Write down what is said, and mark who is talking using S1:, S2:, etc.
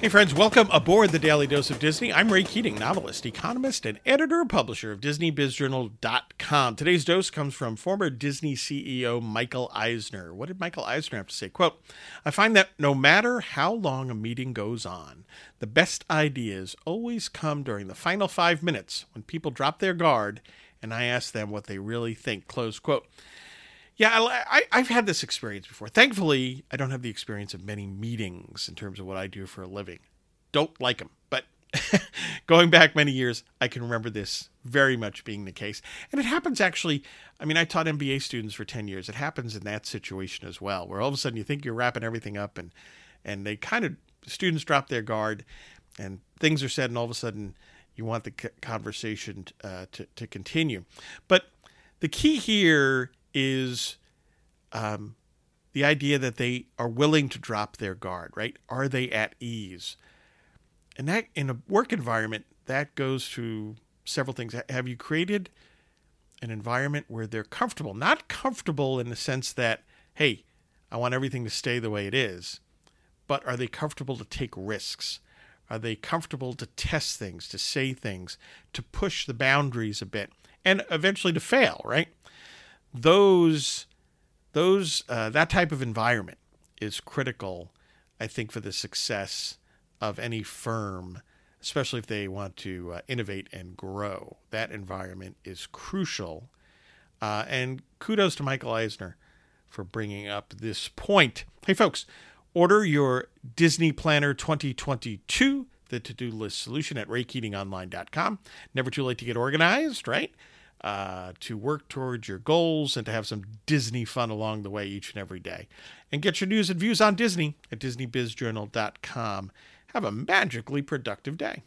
S1: Hey, friends, welcome aboard the Daily Dose of Disney. I'm Ray Keating, novelist, economist, and editor publisher of DisneyBizJournal.com. Today's dose comes from former Disney CEO Michael Eisner. What did Michael Eisner have to say? Quote I find that no matter how long a meeting goes on, the best ideas always come during the final five minutes when people drop their guard and I ask them what they really think. Close quote. Yeah, I, have had this experience before. Thankfully, I don't have the experience of many meetings in terms of what I do for a living. Don't like them, but going back many years, I can remember this very much being the case. And it happens actually. I mean, I taught MBA students for 10 years. It happens in that situation as well, where all of a sudden you think you're wrapping everything up and, and they kind of, students drop their guard and things are said, and all of a sudden you want the conversation uh, to, to continue. But the key here is um, the idea that they are willing to drop their guard, right? Are they at ease? And that in a work environment, that goes to several things. Have you created an environment where they're comfortable? Not comfortable in the sense that, hey, I want everything to stay the way it is, but are they comfortable to take risks? Are they comfortable to test things, to say things, to push the boundaries a bit, and eventually to fail, right? Those those uh, that type of environment is critical, I think, for the success of any firm, especially if they want to uh, innovate and grow. That environment is crucial. Uh, and kudos to Michael Eisner for bringing up this point. Hey, folks, order your Disney Planner 2022, the to do list solution at raykeatingonline.com. Never too late to get organized, right? Uh, to work towards your goals and to have some Disney fun along the way each and every day. And get your news and views on Disney at DisneyBizJournal.com. Have a magically productive day.